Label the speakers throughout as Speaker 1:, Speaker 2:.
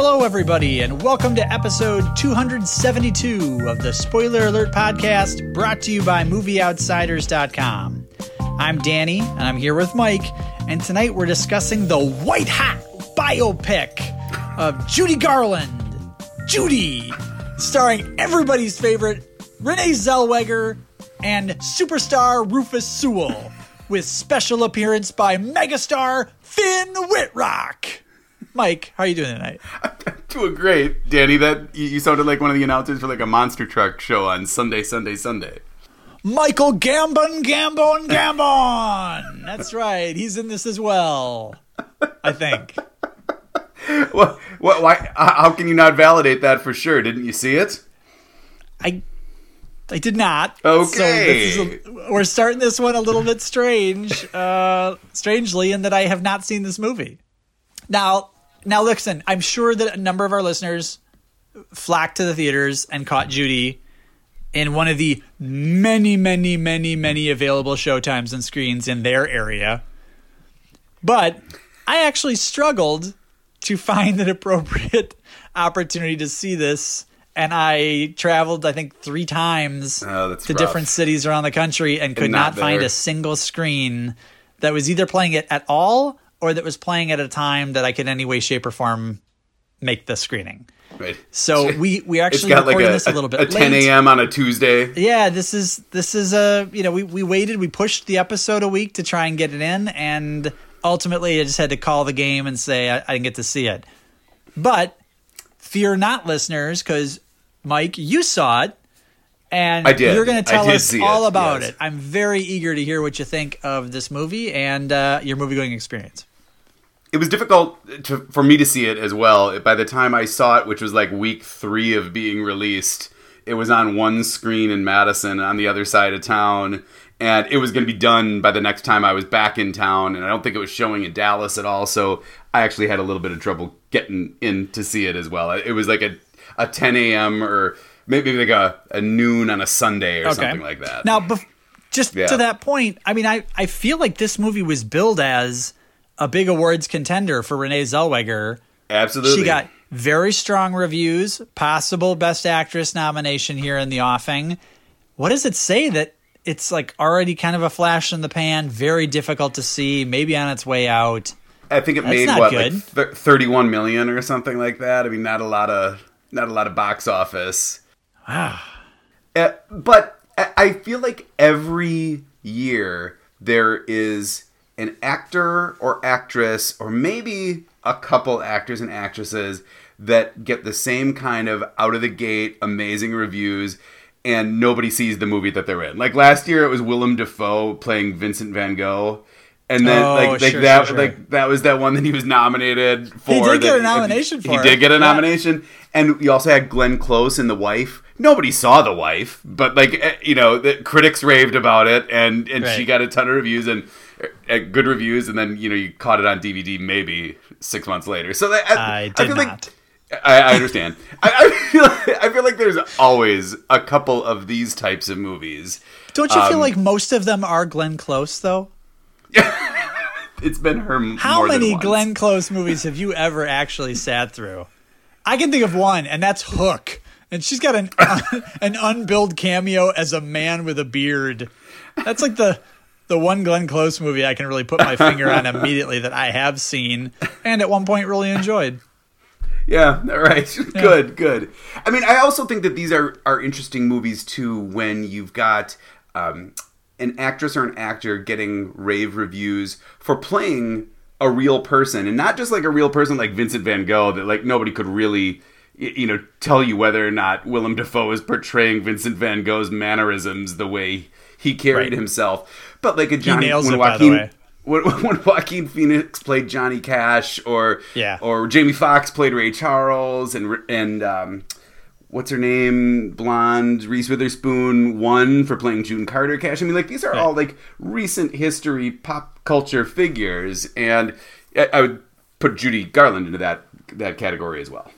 Speaker 1: Hello, everybody, and welcome to episode 272 of the Spoiler Alert Podcast brought to you by MovieOutsiders.com. I'm Danny, and I'm here with Mike, and tonight we're discussing the white hot biopic of Judy Garland, Judy, starring everybody's favorite Renee Zellweger and superstar Rufus Sewell, with special appearance by megastar Finn Wittrock. Mike, how are you doing tonight?
Speaker 2: Doing great, Danny. That you, sounded like one of the announcers for like a monster truck show on Sunday, Sunday, Sunday.
Speaker 1: Michael Gambon, Gambon, Gambon. That's right. He's in this as well. I think.
Speaker 2: What? What? Why? How can you not validate that for sure? Didn't you see it?
Speaker 1: I I did not.
Speaker 2: Okay.
Speaker 1: So this is a, we're starting this one a little bit strange, uh, strangely, in that I have not seen this movie. Now, now listen. I'm sure that a number of our listeners flocked to the theaters and caught Judy in one of the many, many, many, many available showtimes and screens in their area. But I actually struggled to find an appropriate opportunity to see this. And I traveled, I think, three times
Speaker 2: Oh,
Speaker 1: to
Speaker 2: rough.
Speaker 1: different cities around the country and could
Speaker 2: not
Speaker 1: not, find a single screen that was either playing it at all or that was playing at a time that I could in any way, shape, or form make the screening.
Speaker 2: Right.
Speaker 1: So we we actually
Speaker 2: got like
Speaker 1: recorded
Speaker 2: a,
Speaker 1: this a little bit
Speaker 2: a 10 a.m. on a Tuesday.
Speaker 1: Yeah, this is this is a you know we we waited we pushed the episode a week to try and get it in and ultimately I just had to call the game and say I, I didn't get to see it. But fear not, listeners, because Mike, you saw it. And you're going to tell us all
Speaker 2: it,
Speaker 1: about
Speaker 2: yes.
Speaker 1: it. I'm very eager to hear what you think of this movie and uh, your movie going experience.
Speaker 2: It was difficult to, for me to see it as well. By the time I saw it, which was like week three of being released, it was on one screen in Madison on the other side of town. And it was going to be done by the next time I was back in town. And I don't think it was showing in Dallas at all. So I actually had a little bit of trouble getting in to see it as well. It was like a, a 10 a.m. or maybe like a, a noon on a Sunday or something like that.
Speaker 1: Now, bef- just
Speaker 2: Yeah.
Speaker 1: to that point, I mean, I, I feel like this movie was billed as a big awards contender for Renee Zellweger.
Speaker 2: Absolutely.
Speaker 1: She got very strong reviews, possible Best Actress nomination here in the offing. What does it say that it's like already kind of a flash in the pan, very difficult to see, maybe on its way out?
Speaker 2: I think it
Speaker 1: That's
Speaker 2: made what
Speaker 1: good.
Speaker 2: like thir- 31 million or something like that. I mean, not a lot of not a lot of box office. Uh, but I feel like every year there is an actor or actress or maybe a couple actors and actresses that get the same kind of out of the gate amazing reviews and nobody sees the movie that they're in. Like last year it was Willem Dafoe playing Vincent van Gogh. And then
Speaker 1: Oh,
Speaker 2: like like
Speaker 1: sure,
Speaker 2: that
Speaker 1: sure, sure.
Speaker 2: like that was that one that he was nominated for.
Speaker 1: He did get a nomination for
Speaker 2: He
Speaker 1: it.
Speaker 2: did get a
Speaker 1: Yeah.
Speaker 2: nomination, and we also had Glenn Close in The Wife. Nobody saw The Wife, but like eh, you know, the critics raved about it, and and she got a ton of reviews and good reviews, and then you know you caught it on DVD maybe six months later. So that,
Speaker 1: I did
Speaker 2: feel
Speaker 1: not.
Speaker 2: Like, I, I understand. I, I feel I feel like there's always a couple of these types of movies.
Speaker 1: Don't you feel
Speaker 2: Um,
Speaker 1: like most of them are Glenn Close, though?
Speaker 2: It's been her
Speaker 1: How many. Glenn Close movies have you ever actually sat through? I can think of one, and that's Hook. And she's got an an unbilled cameo as a man with a beard. That's like the the one Glenn Close movie I can really put my finger on immediately that I have seen and at one point really enjoyed.
Speaker 2: Yeah, all right. good, good. I mean, I also think that these are are interesting movies too when you've got um, an actress or an actor getting rave reviews for playing a real person and not just like a real person like Vincent van Gogh that like nobody could really you know tell you whether or not Willem Dafoe is portraying Vincent van Gogh's mannerisms the way he carried
Speaker 1: Right.
Speaker 2: himself but like a Johnny when
Speaker 1: it,
Speaker 2: Joaquin when, when Joaquin Phoenix played Johnny Cash, or
Speaker 1: Yeah.
Speaker 2: or Jamie Foxx played Ray Charles, and and um, what's her name, blonde Reese Witherspoon won for playing June Carter Cash. I mean, like these are all like recent history pop culture figures, and I, I would put Judy Garland into that that category as well.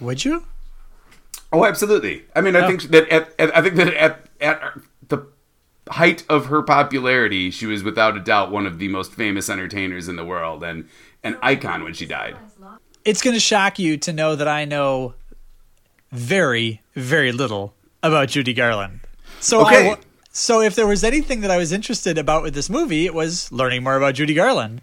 Speaker 1: Would you?
Speaker 2: Oh, absolutely. I mean, I
Speaker 1: Yeah.
Speaker 2: think that at, at I think that at at height of her popularity, she was without a doubt one of the most famous entertainers in the world and an icon when she died.
Speaker 1: it's going to shock you to know that I know very, very little about Judy Garland. So
Speaker 2: Okay.
Speaker 1: I, so if there was anything that I was interested about with this movie, it was learning more about Judy Garland.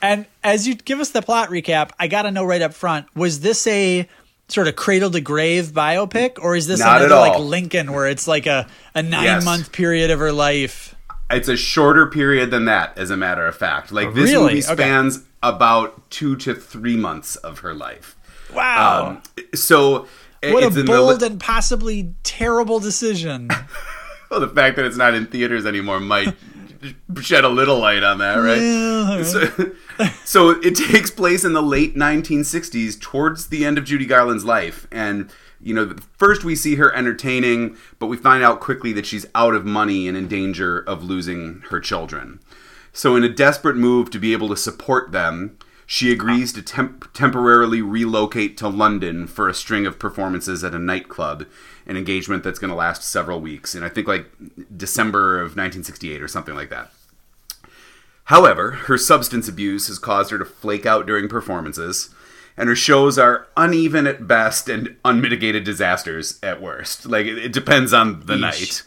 Speaker 1: And as you give us the plot recap, I got to know right up front: was this a sort of cradle to grave biopic, or is this
Speaker 2: Not
Speaker 1: another like. Lincoln, where it's like a a nine
Speaker 2: Yes.
Speaker 1: month period of her life?
Speaker 2: It's a shorter period than that, as a matter of fact. Like this
Speaker 1: Really?
Speaker 2: movie
Speaker 1: Okay.
Speaker 2: spans about two to three months of her life.
Speaker 1: Wow.
Speaker 2: Um, so
Speaker 1: what
Speaker 2: it's
Speaker 1: a bold and possibly terrible decision.
Speaker 2: well, the fact that it's not in theaters anymore might shed a little light on that, right? So, so it takes place in the late 1960s, towards the end of Judy Garland's life, and you know, first we see her entertaining, but we find out quickly that she's out of money and in danger of losing her children. So, in a desperate move to be able to support them, she agrees to temp- temporarily relocate to London for a string of performances at a nightclub, an engagement that's going to last several weeks, and I think like December of 1968 or something like that. However, her substance abuse has caused her to flake out during performances, and her shows are uneven at best and unmitigated disasters at worst. Like, it, it depends on the
Speaker 1: Yeesh.
Speaker 2: night.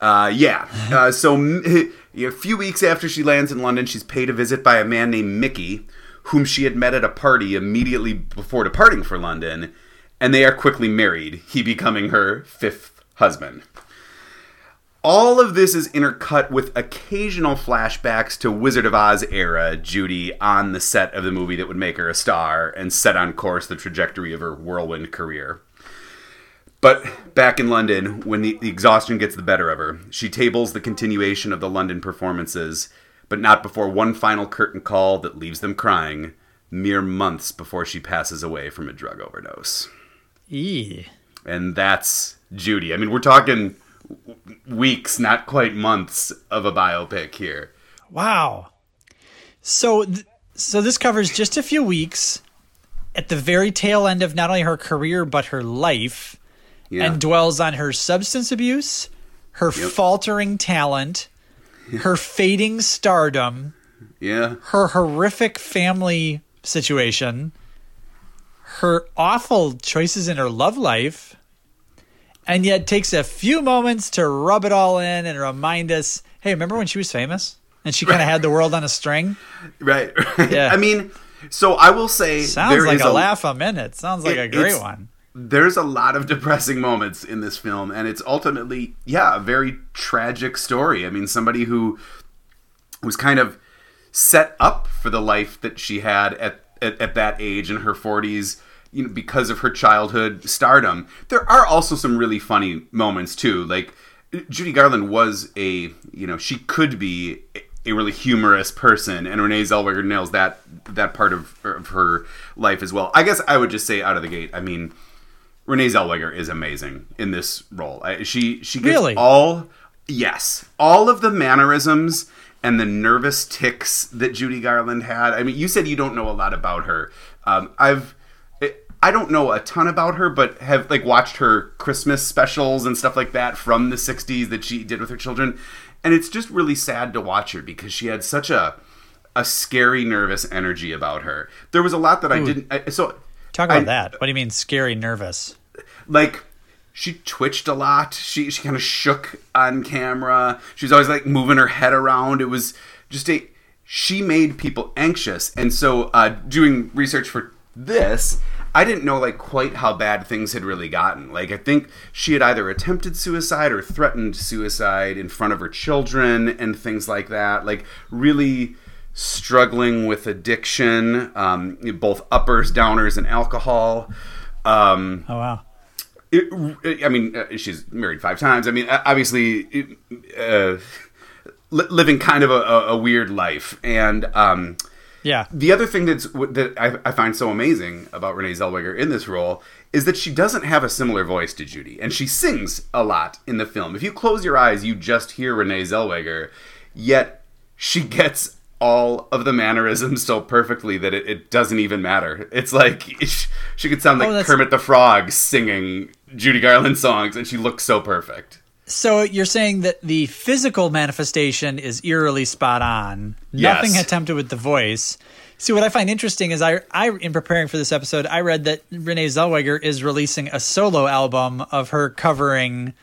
Speaker 2: Uh, yeah. Uh, so, a few weeks after she lands in London, she's paid a visit by a man named Mickey, whom she had met at a party immediately before departing for London, and they are quickly married, he becoming her fifth husband. All of this is intercut with occasional flashbacks to Wizard of Oz era Judy on the set of the movie that would make her a star and set on course the trajectory of her whirlwind career. But back in London, when the, the exhaustion gets the better of her, she tables the continuation of the London performances, but not before one final curtain call that leaves them crying, mere months before she passes away from a drug overdose.
Speaker 1: Eee.
Speaker 2: And that's Judy. I mean, we're talking weeks, not quite months of a biopic here.
Speaker 1: Wow. So, th- so this covers just a few weeks at the very tail end of not only her career but her life,
Speaker 2: Yeah.
Speaker 1: and dwells on her substance abuse, her faltering talent, her fading stardom,
Speaker 2: yeah.
Speaker 1: her horrific family situation, her awful choices in her love life, and yet takes a few moments to rub it all in and remind us hey, remember when she was famous? And she kind of had the world on a string?
Speaker 2: Right.
Speaker 1: Yeah.
Speaker 2: I mean, so I will say
Speaker 1: Sounds like
Speaker 2: is
Speaker 1: a, laugh a minute. Sounds like
Speaker 2: it-
Speaker 1: a great one.
Speaker 2: There's a lot of depressing moments in this film, and it's ultimately, yeah, a very tragic story. I mean, somebody who was kind of set up for the life that she had at, at, at that age in her 40s you know because of her childhood stardom. There are also some really funny moments too. Like judy garland was a you know she could be a really humorous person and renee zellweger nails that that part of, of her life as well. I guess i would just say out of the gate i mean Renee Zellweger is amazing in this role. I, she she gets
Speaker 1: Really?
Speaker 2: all yes, all of the mannerisms and the nervous ticks that Judy Garland had. I mean, you said you don't know a lot about her. Um, I've I don't know a ton about her, but have like watched her Christmas specials and stuff like that from the '60s that she did with her children, and it's just really sad to watch her because she had such a a scary, nervous energy about her. There was a lot that I didn't. I, so
Speaker 1: Talk about
Speaker 2: I-
Speaker 1: that. What do you mean, scary, nervous?
Speaker 2: like she twitched a lot. She she kind of shook on camera. She was always like moving her head around. It was just a she made people anxious. And so uh, doing research for this, I didn't know like quite how bad things had really gotten. Like I think she had either attempted suicide or threatened suicide in front of her children and things like that. Like really struggling with addiction, um, both uppers, downers, and alcohol. Um,
Speaker 1: Oh, wow.
Speaker 2: it, I mean, uh, she's married five times. I mean, uh, obviously, uh, li- living kind of a, a, a weird life. And um,
Speaker 1: Yeah.
Speaker 2: the other thing that's that I, I find so amazing about Renee Zellweger in this role is that she doesn't have a similar voice to Judy, and she sings a lot in the film. If you close your eyes, you just hear Renee Zellweger, yet she gets all of the mannerisms so perfectly that it, it doesn't even matter. It's like she could sound like
Speaker 1: Oh,
Speaker 2: Kermit the Frog singing Judy Garland songs, and she looks so perfect.
Speaker 1: So you're saying that the physical manifestation is eerily spot on.
Speaker 2: Yes.
Speaker 1: Nothing attempted with the voice. See, what I find interesting is I, I, in preparing for this episode, I read that Renee Zellweger is releasing a solo album of her covering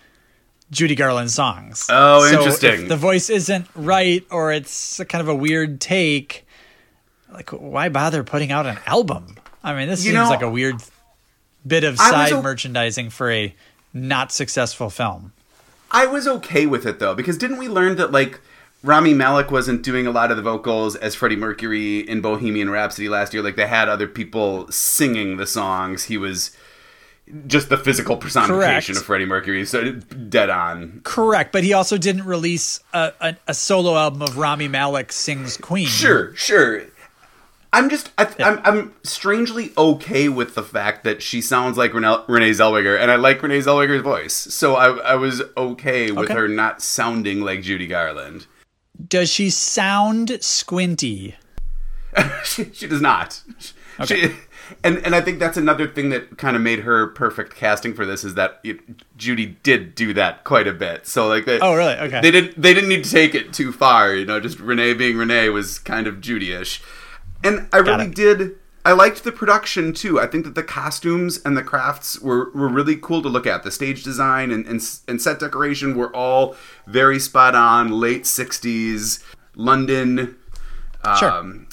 Speaker 1: Judy Garland songs.
Speaker 2: Oh, so interesting.
Speaker 1: the voice isn't right or it's kind of a weird take, like why bother putting out an album? I mean, this you seems know, like a weird bit of side o- merchandising for a not successful film.
Speaker 2: I was okay with it though because didn't we learn that like Rami Malek wasn't doing a lot of the vocals as Freddie Mercury in Bohemian Rhapsody last year. Like they had other people singing the songs. He was just the physical personification Correct. of Freddie Mercury. So dead on.
Speaker 1: Correct, but he also didn't release a, a, a solo album of Rami Malek sings Queen.
Speaker 2: Sure, sure. I'm just I, am I'm, I'm strangely okay with the fact that she sounds like Renee, Renee Zellweger, and I like Renee Zellweger's voice, so I I was okay with okay. her not sounding like Judy Garland.
Speaker 1: Does she sound squinty?
Speaker 2: she, she does not. Okay. She, and and I think that's another thing that kind of made her perfect casting for this is that it, Judy did do that quite a bit. So like they,
Speaker 1: oh really okay
Speaker 2: they didn't they didn't need to take it too far. You know, just Renee being Renee was kind of Judy-ish. And I Got really it. did. I liked the production too. I think that the costumes and the crafts were, were really cool to look at. The stage design and, and, and set decoration were all very spot on. Late 60s, London, sure. um,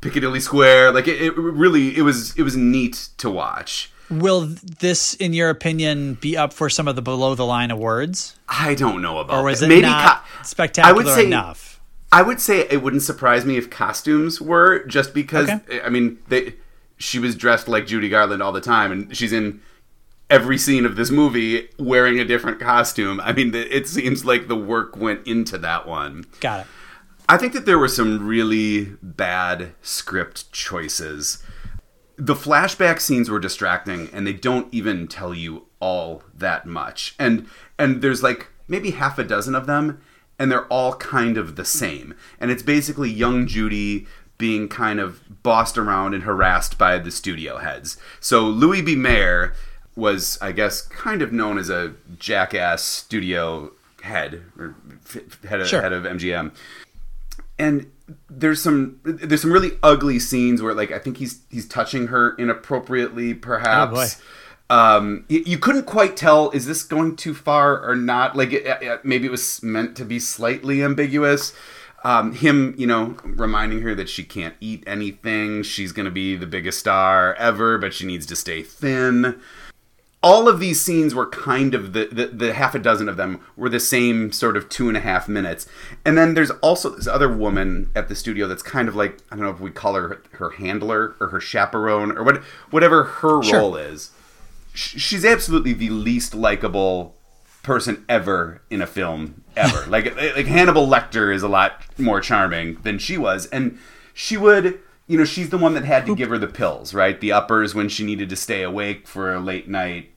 Speaker 2: Piccadilly Square. Like it, it really, it was it was neat to watch.
Speaker 1: Will this, in your opinion, be up for some of the below the line awards?
Speaker 2: I don't know about.
Speaker 1: Or was it Maybe not co- spectacular I would say, enough?
Speaker 2: I would say it wouldn't surprise me if costumes were just because okay. I mean they she was dressed like Judy Garland all the time and she's in every scene of this movie wearing a different costume. I mean it seems like the work went into that one.
Speaker 1: Got it.
Speaker 2: I think that there were some really bad script choices. The flashback scenes were distracting and they don't even tell you all that much. And and there's like maybe half a dozen of them and they're all kind of the same. And it's basically young Judy being kind of bossed around and harassed by the studio heads. So Louis B. Mayer was, I guess, kind of known as a jackass studio head or head of, sure. head of MGM. And there's some there's some really ugly scenes where like I think he's he's touching her inappropriately perhaps. Oh um, you, you, couldn't quite tell is this going too far or not. Like it, it, maybe it was meant to be slightly ambiguous. Um, him, you know, reminding her that she can't eat anything. She's going to be the biggest star ever, but she needs to stay thin. All of these scenes were kind of the, the, the half a dozen of them were the same sort of two and a half minutes. And then there's also this other woman at the studio that's kind of like I don't know if we call her her handler or her chaperone or what whatever her sure. role is she's absolutely the least likable person ever in a film ever. like like Hannibal Lecter is a lot more charming than she was, and she would. You know, she's the one that had to give her the pills, right? The uppers when she needed to stay awake for a late night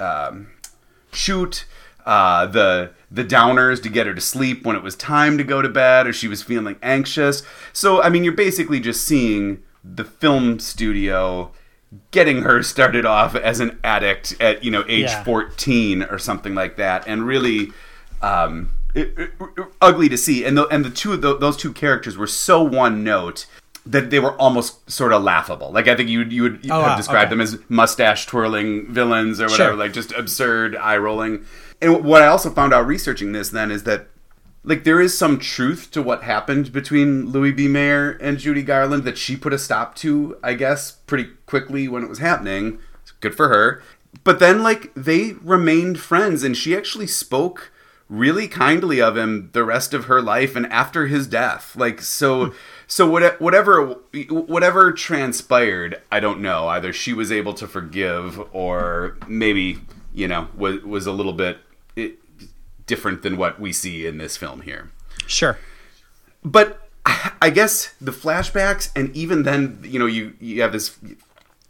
Speaker 2: um, shoot. Uh, the the downers to get her to sleep when it was time to go to bed, or she was feeling anxious. So, I mean, you're basically just seeing the film studio getting her started off as an addict at you know age yeah. 14 or something like that and really um, it, it, it, ugly to see and the, and the two of the, those two characters were so one note that they were almost sort of laughable like i think you you would oh, have wow. described okay. them as mustache twirling villains or whatever sure. like just absurd eye rolling and what i also found out researching this then is that like there is some truth to what happened between Louis B. Mayer and Judy Garland that she put a stop to, I guess, pretty quickly when it was happening. Good for her. But then like they remained friends and she actually spoke really kindly of him the rest of her life and after his death. Like so hmm. So whatever whatever transpired, I don't know. Either she was able to forgive or maybe, you know, was was a little bit eh, different than what we see in this film here.
Speaker 1: Sure.
Speaker 2: But I guess the flashbacks, and even then, you know, you you have this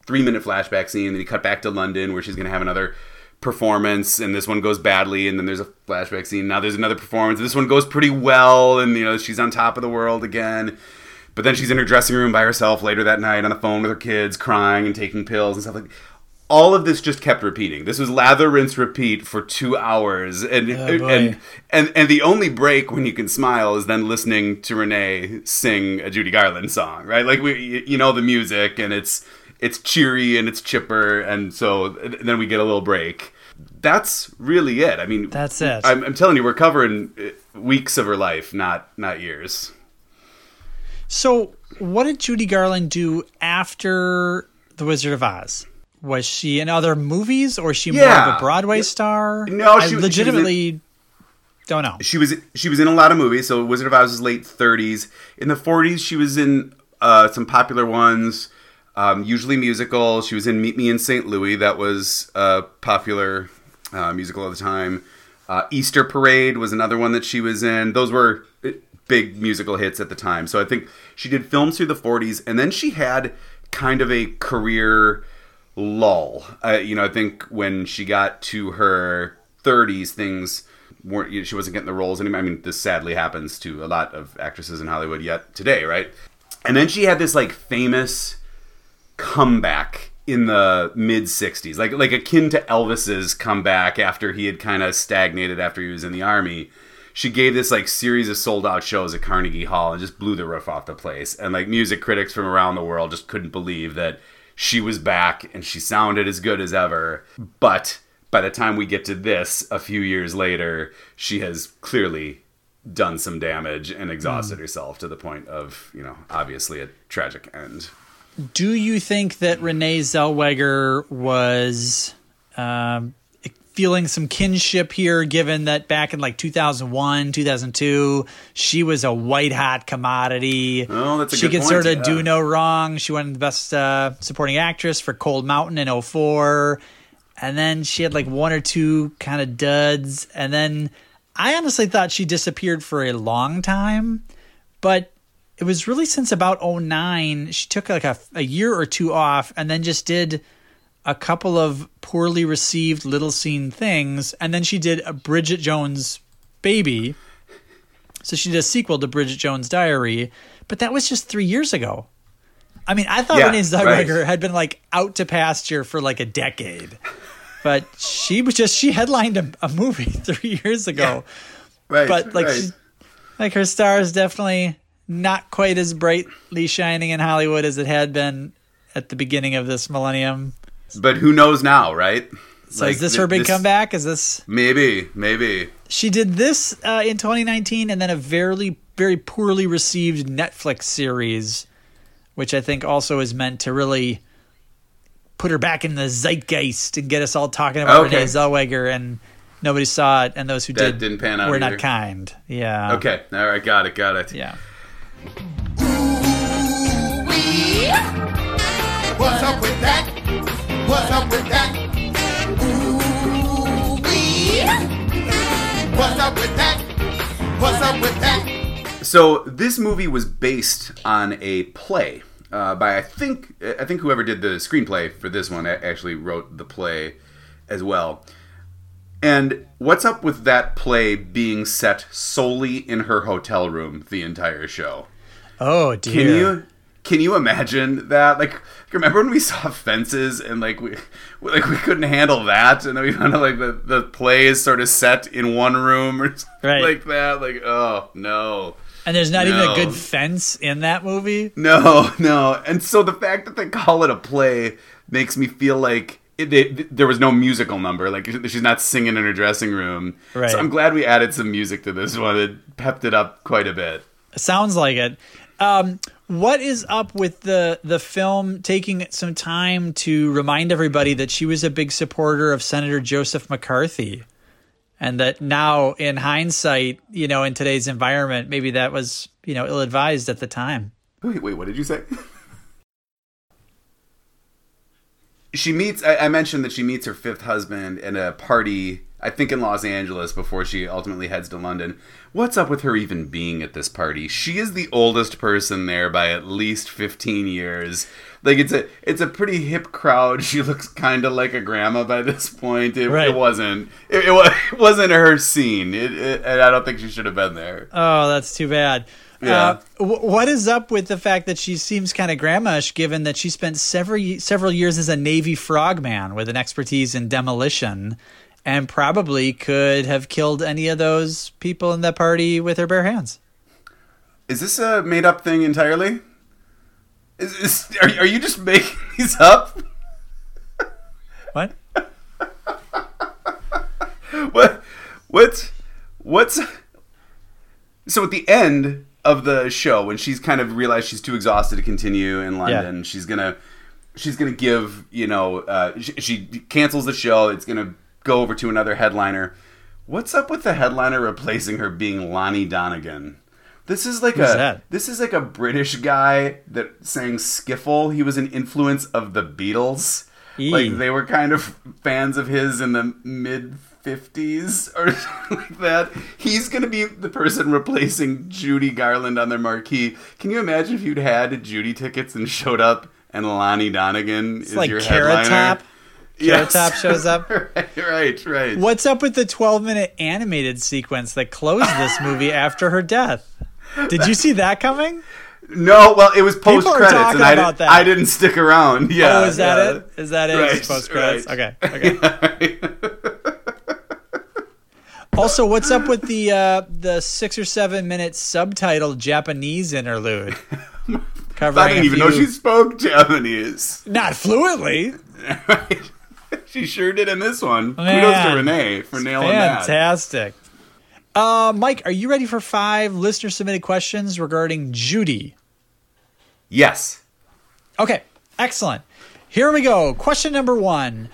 Speaker 2: three minute flashback scene, and then you cut back to London where she's going to have another performance, and this one goes badly, and then there's a flashback scene. Now there's another performance. This one goes pretty well, and you know she's on top of the world again. But then she's in her dressing room by herself later that night on the phone with her kids, crying and taking pills and stuff like all of this just kept repeating. This was lather, rinse, repeat for two hours, and
Speaker 1: Oh,
Speaker 2: and, and and the only break when you can smile is then listening to Renee sing a Judy Garland song, right? Like we, you know, the music, and it's it's cheery and it's chipper, and so then we get a little break. That's really it. I mean,
Speaker 1: That's it.
Speaker 2: I'm, I'm telling you, we're covering uh, weeks of her life, not not years.
Speaker 1: So, what did Judy Garland do after The Wizard of Oz? Was she in other movies, or is she more of a Broadway star?
Speaker 2: No,
Speaker 1: I
Speaker 2: she- she
Speaker 1: legitimately don't know.
Speaker 2: She was she was in a lot of movies. So Wizard of Oz was late 30s. In the 40s, she was in uh, some popular ones, um, usually musicals. She was in Meet Me in St. Louis. That was a popular uh, musical at the time. Uh, Easter Parade was another one that she was in. Those were uh, big musical hits at the time. So I think she did films through the 40s, and then she had kind of a career lull. Uh, you know, I think when she got to her 30s, things weren't. You know, she wasn't getting the roles anymore. I mean, this sadly happens to a lot of actresses in Hollywood yet today, right? And then she had this like famous comeback in the mid 60s, like like akin to Elvis's comeback after he had kind of stagnated after he was in the army. She gave this like series of sold out shows at Carnegie Hall and just blew the roof off the place. And like music critics from around the world just couldn't believe that she was back and she sounded as good as ever. But by the time we get to this a few years later, she has clearly done some damage and exhausted herself to the point of, you know, obviously a tragic end.
Speaker 1: Do you think that Renee Zellweger was um, feeling some kinship here, given that back in like 2001, 2002, she was a white hot commodity?
Speaker 2: Oh, that's a
Speaker 1: she could
Speaker 2: point,
Speaker 1: sort of
Speaker 2: yeah.
Speaker 1: do no wrong. She won the best uh, supporting actress for Cold Mountain in 04. And then she had like one or two kind of duds. And then I honestly thought she disappeared for a long time. But it was really since about 09 she took like a, a year or two off and then just did a couple of poorly received little seen things and then she did a bridget jones baby so she did a sequel to bridget jones diary but that was just three years ago i mean i thought
Speaker 2: Yeah,
Speaker 1: renee zellweger
Speaker 2: right.
Speaker 1: had been like out to pasture for like a decade but she was just she headlined a, a movie three years ago
Speaker 2: Right.
Speaker 1: but like
Speaker 2: right.
Speaker 1: she's, like her star is definitely not quite as brightly shining in Hollywood as it had been at the beginning of this millennium.
Speaker 2: But who knows now, right?
Speaker 1: So
Speaker 2: Like,
Speaker 1: is this
Speaker 2: th-
Speaker 1: her big comeback? Is this
Speaker 2: Maybe, maybe.
Speaker 1: she did this uh, in 2019 and then a very very poorly received Netflix series, which I think also is meant to really put her back in the zeitgeist and get us all talking about
Speaker 2: Okay.
Speaker 1: Renee Zellweger and nobody saw it and those who
Speaker 2: That
Speaker 1: did
Speaker 2: didn't pan out
Speaker 1: were
Speaker 2: either.
Speaker 1: not kind. Yeah.
Speaker 2: Okay, all right, got it, got it.
Speaker 1: Yeah.
Speaker 3: What's up with that? What's up with that? Ooh, wee. What's up with that? What's up with that?
Speaker 2: So this movie was based on a play uh, by I think I think whoever did the screenplay for this one actually wrote the play as well. And what's up with that play being set solely in her hotel room the entire show?
Speaker 1: Oh dear.
Speaker 2: Can you can you imagine that? Like, remember when we saw fences and like we like we couldn't handle that, and then we found out like the the play is sort of set in one room or something
Speaker 1: Right.
Speaker 2: like that. Like, oh no.
Speaker 1: And there's not even a good fence in that movie.
Speaker 2: No, no. And so the fact that they call it a play makes me feel like it, it, there was no musical number. Like she's not singing in her dressing room.
Speaker 1: Right.
Speaker 2: So I'm glad we added some music to this one. It pepped it up quite a bit.
Speaker 1: Sounds like it. Um, what is up with the the film taking some time to remind everybody that she was a big supporter of Senator Joseph McCarthy, and that now, in hindsight, you know, in today's environment, maybe that was you know ill advised at the time.
Speaker 2: Wait, wait, what did you say? she meets. I, I mentioned that she meets her fifth husband at a party. I think in Los Angeles before she ultimately heads to London. What's up with her even being at this party? She is the oldest person there by at least fifteen years. Like it's a it's a pretty hip crowd. She looks kind of like a grandma by this point. It,
Speaker 1: Right.
Speaker 2: it wasn't. It, it, it wasn't her scene. It, it, and I don't think she should have been there.
Speaker 1: Oh, that's too bad.
Speaker 2: Yeah.
Speaker 1: Uh, wh- what is up with the fact that she seems kind of grandmish, given that she spent several several years as a Navy frogman with an expertise in demolition, and probably could have killed any of those people in the party with her bare hands?
Speaker 2: Is this a made up thing entirely? Is, is are, are you just making these up?
Speaker 1: What?
Speaker 2: What? What's what's so at the end of the show when she's kind of realized she's too exhausted to continue in London, she's gonna she's gonna give you know uh, she, she cancels the show. It's gonna go over to another headliner. What's up with the headliner replacing her being Lonnie Donegan? This is like
Speaker 1: Who's
Speaker 2: a
Speaker 1: that?
Speaker 2: this is like a British guy that sang skiffle. He was an influence of the Beatles.
Speaker 1: Eee.
Speaker 2: Like they were kind of fans of his in the mid 50s or something like that. He's going to be the person replacing Judy Garland on their marquee. Can you imagine if you'd had Judy tickets and showed up and Lonnie Donegan is
Speaker 1: It's like
Speaker 2: your
Speaker 1: Carrot
Speaker 2: headliner?
Speaker 1: Top. Carrot Top shows up.
Speaker 2: right, right, right.
Speaker 1: What's up with the 12 minute animated sequence that closed this movie after her death? Did you see that coming?
Speaker 2: No, well, it was post credits, and I,
Speaker 1: that.
Speaker 2: I didn't stick around. Yeah,
Speaker 1: oh, is that
Speaker 2: yeah.
Speaker 1: it? Is that it?
Speaker 2: Right,
Speaker 1: Post credits.
Speaker 2: right.
Speaker 1: Okay. Okay. Also, what's up with the uh, the six or seven minute subtitled Japanese interlude? Covering
Speaker 2: I didn't even know she spoke Japanese.
Speaker 1: not fluently.
Speaker 2: Right. she sure did in this one. Kudos to Renee for nailing that.
Speaker 1: Fantastic. Uh, Mike, are you ready for five listener submitted questions regarding Judy?
Speaker 2: Yes.
Speaker 1: Okay, excellent. Here we go. Question number one.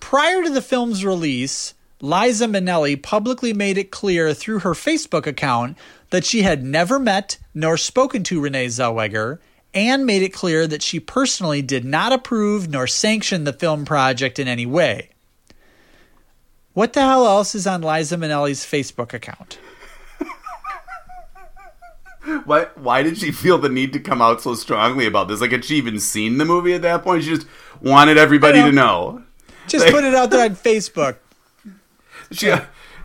Speaker 1: Prior to the film's release, Liza Minnelli publicly made it clear through her Facebook account that she had never met nor spoken to Renee Zellweger and made it clear that she personally did not approve nor sanction the film project in any way. What the hell else is on Liza Minnelli's Facebook account?
Speaker 2: Why? Why did she feel the need to come out so strongly about this? Like, had she even seen the movie at that point? She just wanted everybody to know.
Speaker 1: Just put it out there on Facebook.
Speaker 2: She,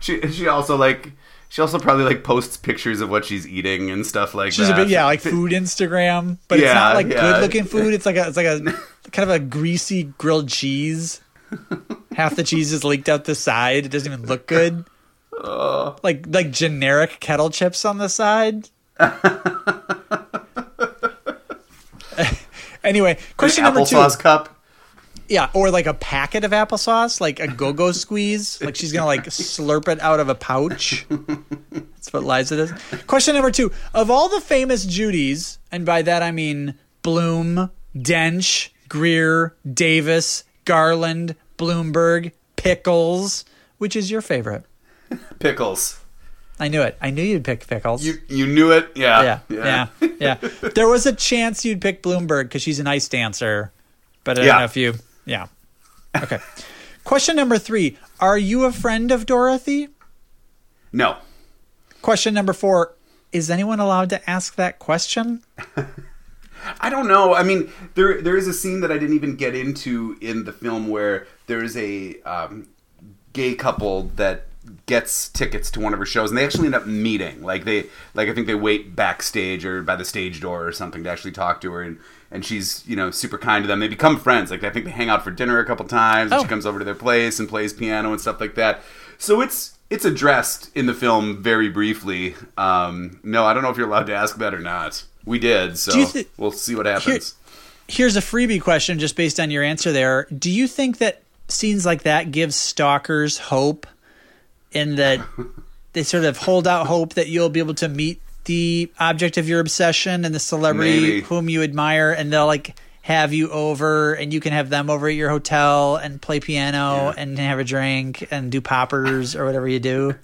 Speaker 2: she, she also like. She also probably like posts pictures of what she's eating and stuff like
Speaker 1: She's
Speaker 2: that.
Speaker 1: a bit yeah, like food Instagram, but it's not like
Speaker 2: yeah.
Speaker 1: good looking food. It's like a it's like a kind of a greasy grilled cheese. Half the cheese is leaked out the side. It doesn't even look good. Oh. Like like generic kettle chips on the side. anyway, question number two.
Speaker 2: applesauce cup.
Speaker 1: Yeah, or like a packet of applesauce, like a go-go squeeze. Like she's gonna like slurp it out of a pouch. That's what Liza does. Question number two: Of all the famous Judys, and by that I mean Blume, Dench, Greer, Davis, Garland, Blumberg, Pickles, which is your favorite?
Speaker 2: Pickles.
Speaker 1: I knew it. I knew you'd pick Pickles.
Speaker 2: You you knew it.
Speaker 1: yeah,
Speaker 2: Yeah.
Speaker 1: yeah, yeah, There was a chance you'd pick Blumberg because she's an ice dancer, but I don't
Speaker 2: Yeah.
Speaker 1: know if you. Yeah. Okay. Question number three: Are you a friend of Dorothy?
Speaker 2: No.
Speaker 1: Question number four: Is anyone allowed to ask that question?
Speaker 2: I don't know. I mean, there there is a scene that I didn't even get into in the film where there is a um, gay couple that gets tickets to one of her shows, and they actually end up meeting. Like they, like I think they wait backstage or by the stage door or something to actually talk to her, and and she's you know super kind to them. They become friends. Like I think they hang out for dinner a couple times. And
Speaker 1: Oh.
Speaker 2: She comes over to their place and plays piano and stuff like that. So it's it's addressed in the film very briefly. Um, no, I don't know if you're allowed to ask that or not. We did, so
Speaker 1: thi-
Speaker 2: we'll see what happens.
Speaker 1: Here's a freebie question, just based on your answer there. Do you think that scenes like that give stalkers hope, in that they sort of hold out hope that you'll be able to meet the object of your obsession and the celebrity
Speaker 2: Maybe.
Speaker 1: whom you admire, and they'll like have you over, and you can have them over at your hotel and play piano and have a drink and do poppers or whatever you do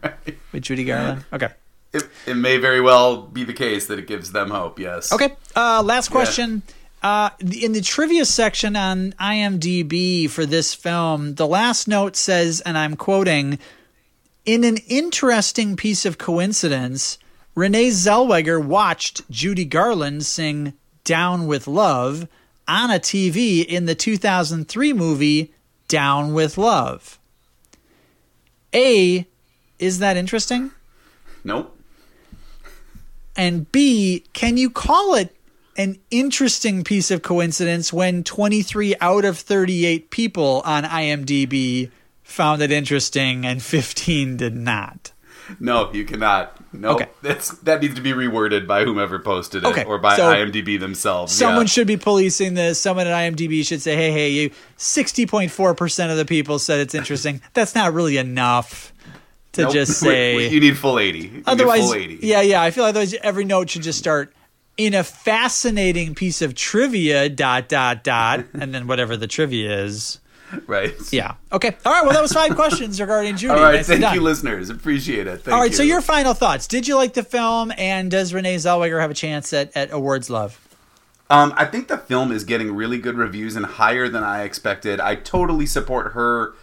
Speaker 1: with Judy Garland. Okay.
Speaker 2: It, it may very well be the case that it gives them hope. Yes.
Speaker 1: Okay. Uh, last question. Uh, in the trivia section on IMDb for this film, the last note says, and I'm quoting, in an interesting piece of coincidence, Renee Zellweger watched Judy Garland sing Down with Love on a TV in the 2003 movie Down with Love. A, is that interesting?
Speaker 2: Nope.
Speaker 1: And B, can you call it an interesting piece of coincidence when 23 out of 38 people on IMDb found it interesting and 15 did not?
Speaker 2: No, you cannot. No,
Speaker 1: Okay.
Speaker 2: that's that needs to be reworded by whomever posted it
Speaker 1: Okay,
Speaker 2: or by
Speaker 1: so
Speaker 2: IMDb themselves.
Speaker 1: Someone
Speaker 2: yeah.
Speaker 1: should be policing this. Someone at IMDb should say, "Hey, hey, you 60.4% of the people said it's interesting." That's not really enough to
Speaker 2: Nope.
Speaker 1: just say
Speaker 2: you need full eighty. You
Speaker 1: Otherwise,
Speaker 2: full 80.
Speaker 1: yeah, yeah. I feel like otherwise every note should just start in a fascinating piece of trivia. Dot dot dot, and then whatever the trivia is.
Speaker 2: right.
Speaker 1: Yeah. Okay. All right. Well, that was five questions regarding Judy.
Speaker 2: All right,
Speaker 1: Nicely
Speaker 2: thank
Speaker 1: done.
Speaker 2: you, listeners. Appreciate it. Thank
Speaker 1: All right.
Speaker 2: you.
Speaker 1: So your final thoughts? Did you like the film? And does Renee Zellweger have a chance at at awards love?
Speaker 2: Um, I think the film is getting really good reviews and higher than I expected. I totally support her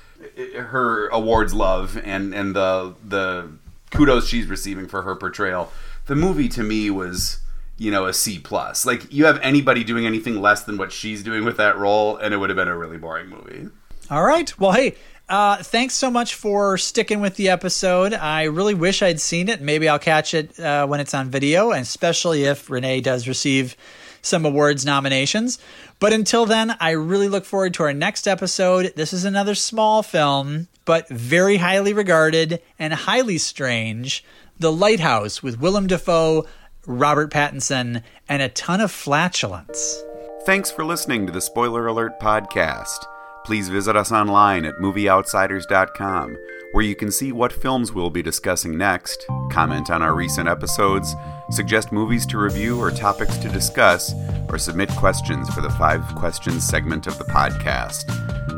Speaker 2: her awards love and and the the kudos she's receiving for her portrayal. The movie to me was you know a C plus. Like you have anybody doing anything less than what she's doing with that role, and it would have been a really boring movie.
Speaker 1: All right. Well, hey, uh, thanks so much for sticking with the episode. I really wish I'd seen it. Maybe I'll catch it uh, when it's on video, and especially if Renee does receive some awards nominations. But until then, I really look forward to our next episode. This is another small film, but very highly regarded and highly strange The Lighthouse with Willem Dafoe, Robert Pattinson, and a ton of flatulence.
Speaker 2: Thanks for listening to the Spoiler Alert podcast. Please visit us online at movieoutsiders.com, where you can see what films we'll be discussing next, comment on our recent episodes, suggest movies to review or topics to discuss, or submit questions for the Five Questions segment of the podcast.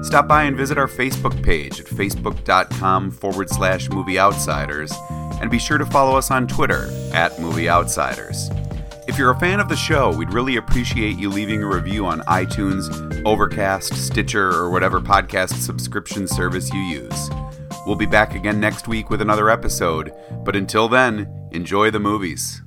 Speaker 2: Stop by and visit our Facebook page at facebook.com forward slash movie outsiders, and be sure to follow us on Twitter at movie outsiders. If you're a fan of the show, we'd really appreciate you leaving a review on iTunes, Overcast, Stitcher, or whatever podcast subscription service you use. We'll be back again next week with another episode, but until then, enjoy the movies.